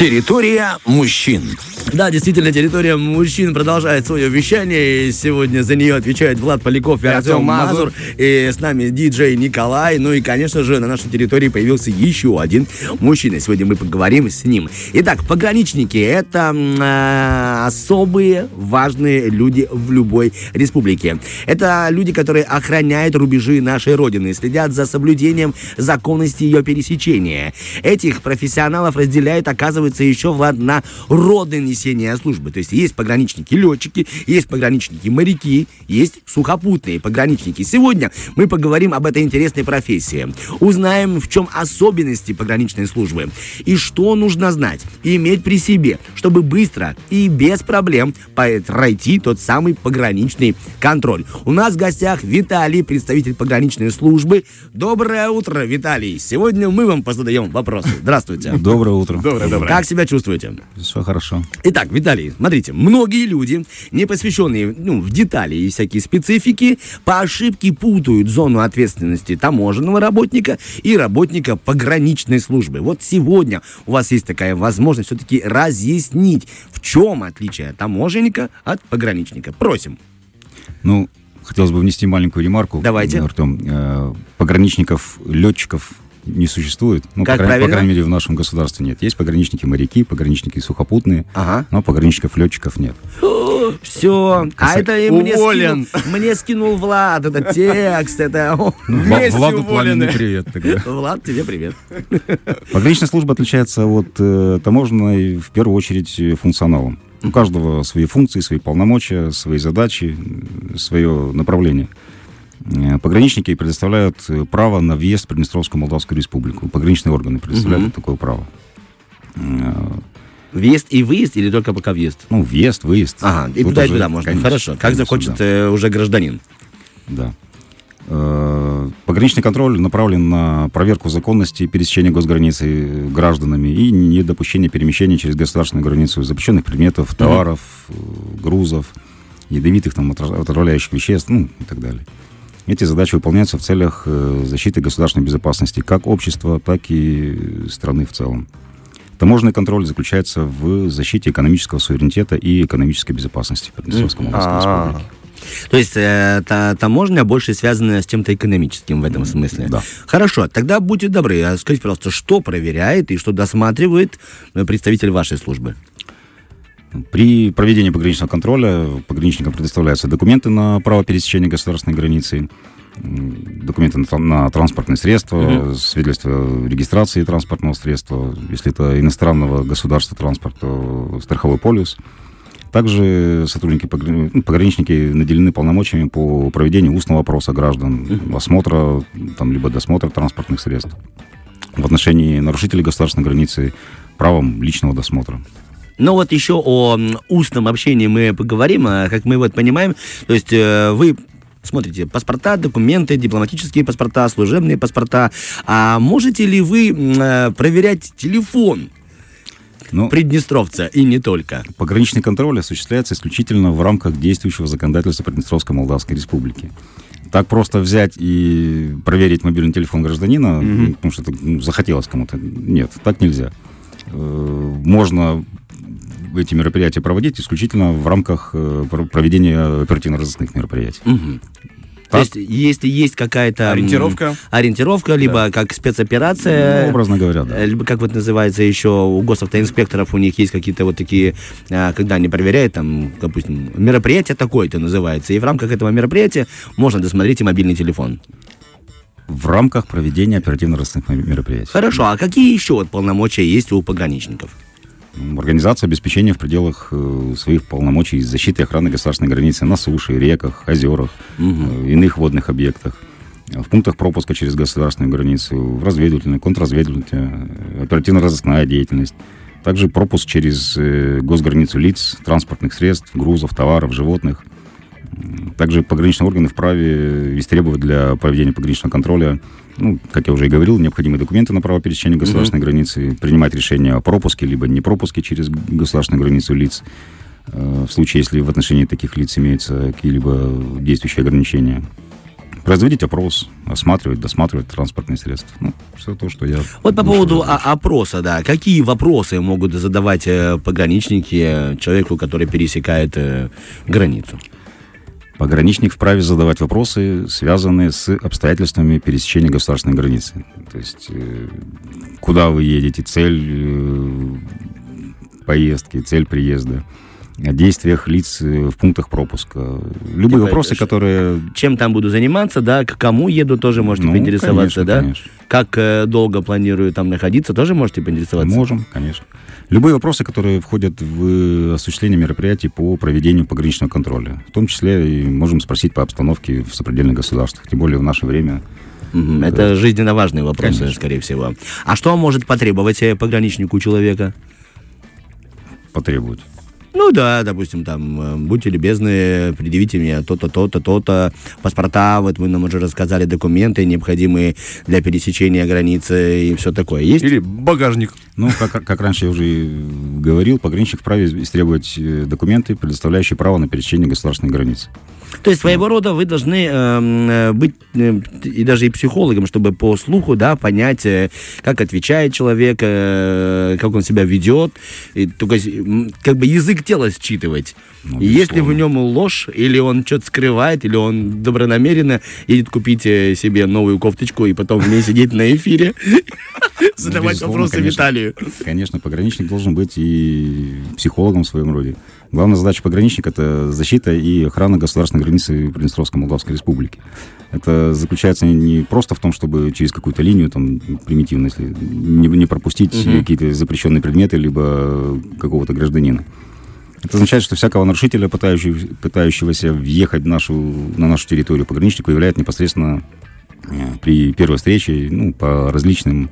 Территория мужчин. Да, действительно, территория мужчин продолжает свое вещание. Сегодня за нее отвечают Влад Поляков и Артем Мазур. И с нами диджей Николай. Ну и, конечно же, на нашей территории появился еще один мужчина. Сегодня мы поговорим с ним. Итак, пограничники — это э, особые важные люди в любой республике. Это люди, которые охраняют рубежи нашей Родины, следят за соблюдением законности ее пересечения. Этих профессионалов разделяют, оказывается, еще, Влад, на роды несения службы. То есть есть пограничники-летчики, есть пограничники-моряки, есть сухопутные пограничники. Сегодня мы поговорим об этой интересной профессии. Узнаем, в чем особенности пограничной службы и что нужно знать и иметь при себе, чтобы быстро и без проблем пройти тот самый пограничный контроль. У нас в гостях Виталий, представитель пограничной службы. Доброе утро, Виталий. Сегодня мы вам позадаем вопросы. Здравствуйте. Доброе утро. Доброе, доброе. Как себя чувствуете? Все хорошо. Итак, Виталий, смотрите, многие люди, не посвященные ну, в детали и всякие специфики, по ошибке путают зону ответственности таможенного работника и работника пограничной службы. Вот сегодня у вас есть такая возможность все-таки разъяснить, в чем отличие таможенника от пограничника. Просим. Ну, хотелось бы внести маленькую ремарку. Давайте. Артем, э, пограничников, летчиков не существует. Ну, Как по, крайней- по крайней мере, в нашем государстве нет. Есть пограничники-моряки, пограничники сухопутные, Ага. но пограничников-летчиков нет. Все. А это и мне Уволен. скинул, мне скинул Влад этот текст. Это он. Ну, Владу пламенный привет тогда. Влад, тебе привет. Пограничная служба отличается от э, таможенной в первую очередь функционалом. У каждого свои функции, свои полномочия, свои задачи, свое направление. Э, Пограничники предоставляют э, право на въезд в Приднестровскую Молдавскую Республику. Пограничные органы предоставляют Мгм. такое право. Э, Въезд и выезд или только пока въезд? Ну, въезд, выезд. Ага, и Тут туда, и туда можно. конечно, Хорошо. Как конечно, захочет да. уже гражданин. Да. Пограничный контроль направлен на проверку законности пересечения госграницы гражданами и недопущение перемещения через государственную границу запрещенных предметов, товаров, грузов, ядовитых там, отра- отравляющих веществ, ну и так далее. Эти задачи выполняются в целях э, защиты государственной безопасности как общества, так и страны в целом. Таможенный контроль заключается в защите экономического суверенитета и экономической безопасности Приднестровской Молдавской А. Республики. То есть э, та- таможня больше связана с чем-то экономическим в этом смысле. Да. Хорошо, тогда будьте добры, а скажите, пожалуйста, что проверяет и что досматривает э, представитель вашей службы? При проведении пограничного контроля пограничникам предоставляются документы на право пересечения государственной границы, документы на, на транспортные средства, свидетельство регистрации транспортного средства, если это иностранного государства транспорт, то страховой полис. Также сотрудники ну, пограничники наделены полномочиями по проведению устного опроса граждан, осмотра, там, либо досмотра транспортных средств. В отношении нарушителей государственной границы правом личного досмотра. Ну вот еще о устном общении мы поговорим, а, как мы вот понимаем, то есть э, вы смотрите паспорта, документы, дипломатические паспорта, служебные паспорта, а можете ли вы э, проверять телефон Ну, приднестровца и не только? Пограничный контроль осуществляется исключительно в рамках действующего законодательства Приднестровской Молдавской Республики. Так просто взять и проверить мобильный телефон гражданина, ну, потому что это, ну, захотелось кому-то, нет, так нельзя. Э, Можно эти мероприятия проводить исключительно в рамках э, про- проведения оперативно-розыскных мероприятий. То Так. есть, если есть какая-то Ориентировка. ориентировка, либо как спецоперация, Ну, образно говоря, да. либо как вот называется еще у госавтоинспекторов, у них есть какие-то вот такие, а, когда они проверяют, там, допустим, мероприятие такое-то называется, и в рамках этого мероприятия можно досмотреть и мобильный телефон. В рамках проведения оперативно-розыскных мероприятий. Хорошо, а какие еще вот полномочия есть у пограничников? Организация обеспечения в пределах э, своих полномочий защиты и охраны государственной границы на суше, реках, озерах, э, иных водных объектах, э, в пунктах пропуска через государственную границу, в разведывательной, контрразведывательной, оперативно-розыскная деятельность. Также пропуск через госграницу лиц, транспортных средств, грузов, товаров, животных. Также пограничные органы вправе истребовать для проведения пограничного контроля, ну, как я уже и говорил, необходимые документы на право пересечения государственной границы, принимать решение о пропуске либо не пропуске через государственную границу лиц, э, в случае, если в отношении таких лиц имеются какие-либо действующие ограничения. производить опрос, осматривать, досматривать транспортные средства. Ну, все то, что я... Вот по поводу опроса, да. Какие вопросы могут задавать э, пограничники человеку, который пересекает э, границу? Пограничник вправе задавать вопросы, связанные с обстоятельствами пересечения государственной границы. То есть, э, куда вы едете, цель э, поездки, цель приезда, о действиях лиц э, в пунктах пропуска. Любые типа, вопросы, которые... Чем там буду заниматься, да, к кому еду, тоже можете ну, поинтересоваться, конечно, да? Конечно. Как э, долго планирую там находиться, тоже можете поинтересоваться? Можем, конечно. Любые вопросы, которые входят в осуществление мероприятий по проведению пограничного контроля. В том числе и можем спросить по обстановке в сопредельных государствах, тем более в наше время. Mm-hmm. Это жизненно важные вопросы, Конечно. скорее всего. А что может потребовать э, пограничнику человека? Потребовать. Ну да, допустим, там, э, будьте любезны, предъявите мне то-то, то-то, то-то, паспорта, вот вы нам уже рассказали, документы, необходимые для пересечения границы и все такое. Есть? Или багажник. Ну, как, как раньше я уже говорил, пограничник вправе истребовать э, документы, предоставляющие право на пересечение государственной границы. То есть своего рода вы должны эм, э, быть э, и даже и психологом, чтобы по слуху, да, понять, э, как отвечает человек, э, как он себя ведет, и, только как бы язык тела считывать. Ну, Если в нем ложь, или он что-то скрывает, или он добронамеренно едет купить э, себе новую кофточку и потом в ней сидеть на эфире, задавать вопросы Виталию. Конечно, пограничник должен быть и психологом в своем роде. Главная задача пограничника – это защита и охрана государственной границы Приднестровской Молдавской Республики. Это заключается не просто в том, чтобы через какую-то линию, там, примитивно, если не, не пропустить угу. какие-то запрещенные предметы, либо какого-то гражданина. Это означает, что всякого нарушителя, пытающегося, пытающегося въехать в нашу, на нашу территорию пограничник, выявляет непосредственно э, при первой встрече ну, по различным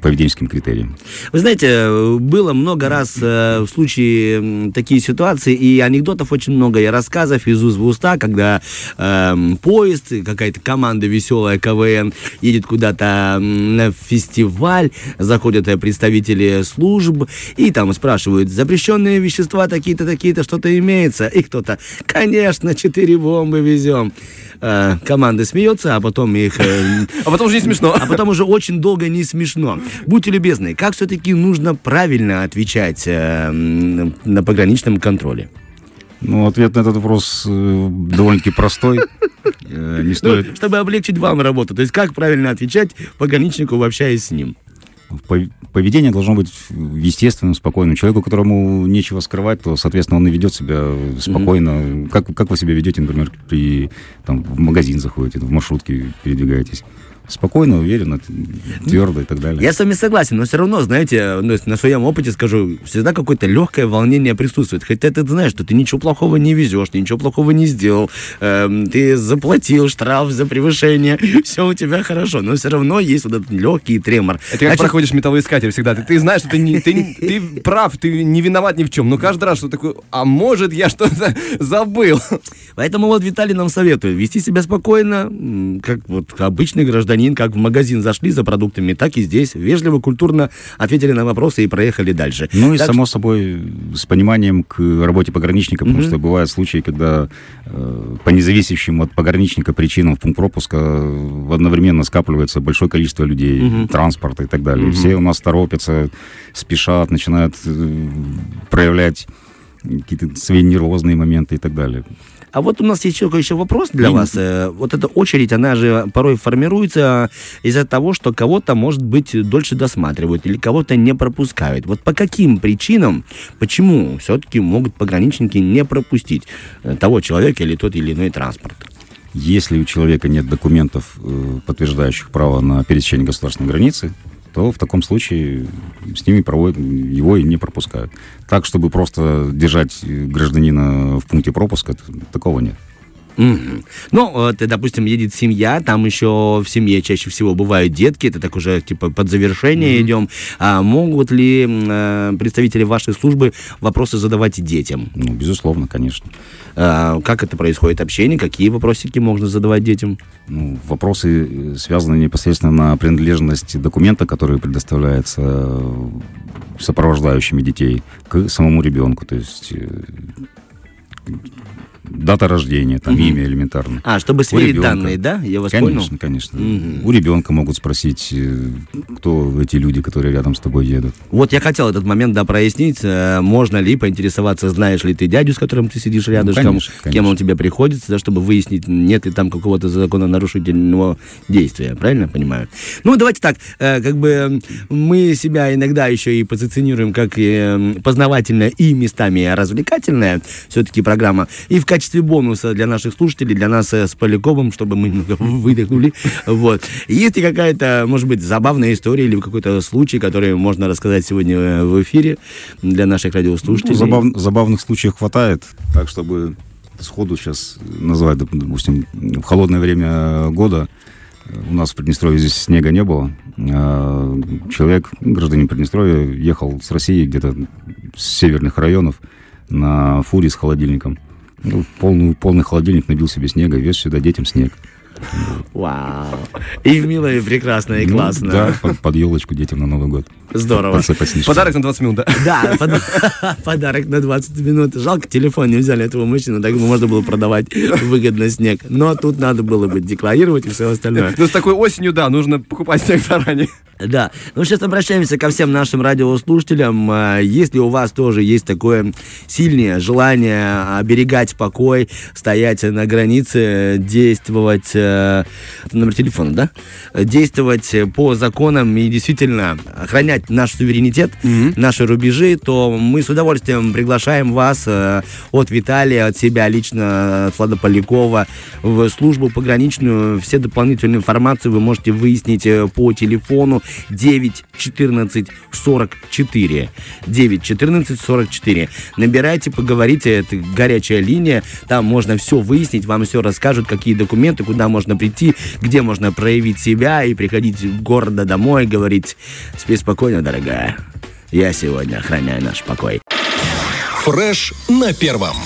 поведенческим критериям. Вы знаете, было много раз э, в случае такие ситуации, и анекдотов очень много, и рассказов из уст в уста, когда э, поезд, какая-то команда веселая КВН едет куда-то на фестиваль, заходят э, представители служб, и там спрашивают, запрещенные вещества такие-то, такие-то, что-то имеется, и кто-то, конечно, четыре бомбы везем. Э, команда смеется, а потом их... Э, а потом уже не смешно. А потом уже очень долго не смешно. Будьте любезны, как все-таки нужно правильно отвечать э, на пограничном контроле? Ну, ответ на этот вопрос э, довольно-таки простой. Э, не ну, стоит... Ну, чтобы облегчить вам работу. То есть, как правильно отвечать пограничнику, общаясь с ним? Поведение должно быть естественным, спокойным. Человеку, которому нечего скрывать, то, соответственно, он и ведет себя спокойно. Mm-hmm. Как, как вы себя ведете, например, при там, в магазин заходите, в маршрутке передвигаетесь? Спокойно, уверенно, твердо и так далее. Я с вами согласен, но все равно, знаете, ну, на своем опыте скажу, всегда какое-то легкое волнение присутствует. Хотя ты знаешь, что ты ничего плохого не везешь, ничего плохого не сделал, эм, ты заплатил штраф за превышение, все у тебя хорошо, но все равно есть вот этот легкий тремор. Это как а проходишь металлоискатель всегда. Ты, ты знаешь, что ты, не, ты, ты прав, ты не виноват ни в чем, но каждый раз что такое, а может я что-то забыл. Поэтому вот Виталий нам советует вести себя спокойно, как вот обычный гражданин гражданин, как в магазин зашли за продуктами, так и здесь вежливо, культурно ответили на вопросы и проехали дальше. Ну и, так само собой, с пониманием к работе пограничника, потому mm-hmm. что бывают случаи, когда э, по независящим от пограничника причинам в пункт пропуска одновременно скапливается большое количество людей, mm-hmm. транспорта и так далее. Mm-hmm. Все у нас торопятся, спешат, начинают э, проявлять какие-то свои нервозные моменты и так далее. А вот у нас есть еще, еще вопрос для вас. Э, вот эта очередь, она же порой формируется из-за того, что кого-то, может быть, дольше досматривают или кого-то не пропускают. Вот по каким причинам, почему все-таки могут пограничники не пропустить э, того человека или тот или иной транспорт? Если у человека нет документов, э, подтверждающих право на пересечение государственной границы, то в таком случае с ними проводят, его и не пропускают. Так, чтобы просто держать гражданина в пункте пропуска, такого нет. Mm-hmm. Ну, вот, допустим, едет семья, там еще в семье чаще всего бывают детки, это так уже типа под завершение mm-hmm. идем. А могут ли э, представители вашей службы вопросы задавать детям? Ну, безусловно, конечно. А, как это происходит общение? Какие вопросики можно задавать детям? Ну, вопросы э, связаны непосредственно на принадлежность документа, который предоставляется э, сопровождающими детей к самому ребенку. То есть э, дата рождения, там имя элементарно. А, чтобы сверить ребенка. данные, да? Я вас Конечно, понял? конечно. У ребенка могут спросить, э, кто эти люди, которые рядом с тобой едут. Вот я хотел этот момент, да, прояснить. Э, Можно ли поинтересоваться, знаешь ли ты дядю, с которым ты сидишь рядышком, конечно, кем конечно. он тебе приходится, да, чтобы выяснить, нет ли там какого-то закононарушительного действия. Правильно я понимаю? Ну, давайте так, э, как бы мы себя иногда еще и позиционируем как э, познавательная и местами развлекательная все-таки программа. И в качестве бонуса для наших слушателей, для нас э, с Поляковым, чтобы мы немного выдохнули, вот. Есть ли какая-то, может быть, забавная история или какой-то случай, который можно рассказать сегодня э, в эфире для наших Ну, радиослушателей? забав- забавных случаев хватает, так чтобы сходу сейчас назвать, доп- допустим, в холодное время года э, у нас в Приднестровье здесь снега не было. А, Человек, гражданин Приднестровья, ехал с России где-то с северных районов на фуре с холодильником. Ну, полный, полный холодильник набил себе снега, вез сюда детям снег. Вау. И мило, и прекрасно, и Ну, классно. Да, под, под елочку детям на Новый год. Здорово. Подарок на 20 минут, да? Да, под- подарок на 20 минут. Жалко, телефон не взяли этого мужчину, так бы можно было продавать выгодно снег. Но тут надо было бы декларировать и все остальное. Ну, с такой осенью, да, нужно покупать снег заранее. Да. Ну, сейчас обращаемся ко всем нашим радиослушателям. А, Если у вас тоже есть такое сильное желание оберегать покой, стоять на границе, действовать... э, Номер телефона, да? Действовать по законам и действительно охранять наш суверенитет, наши рубежи, то мы с удовольствием приглашаем вас э, от Виталия, от себя лично, от Влада Полякова в службу пограничную. Все дополнительную информацию вы можете выяснить э, по телефону 9 14 44. 9 14 44. Набирайте, поговорите, это горячая линия, там можно все выяснить, вам все расскажут, какие документы, куда можно прийти, где можно проявить себя и приходить города домой, говорить, спи спокойно, дорогая. Я сегодня охраняю наш покой. Фреш на первом.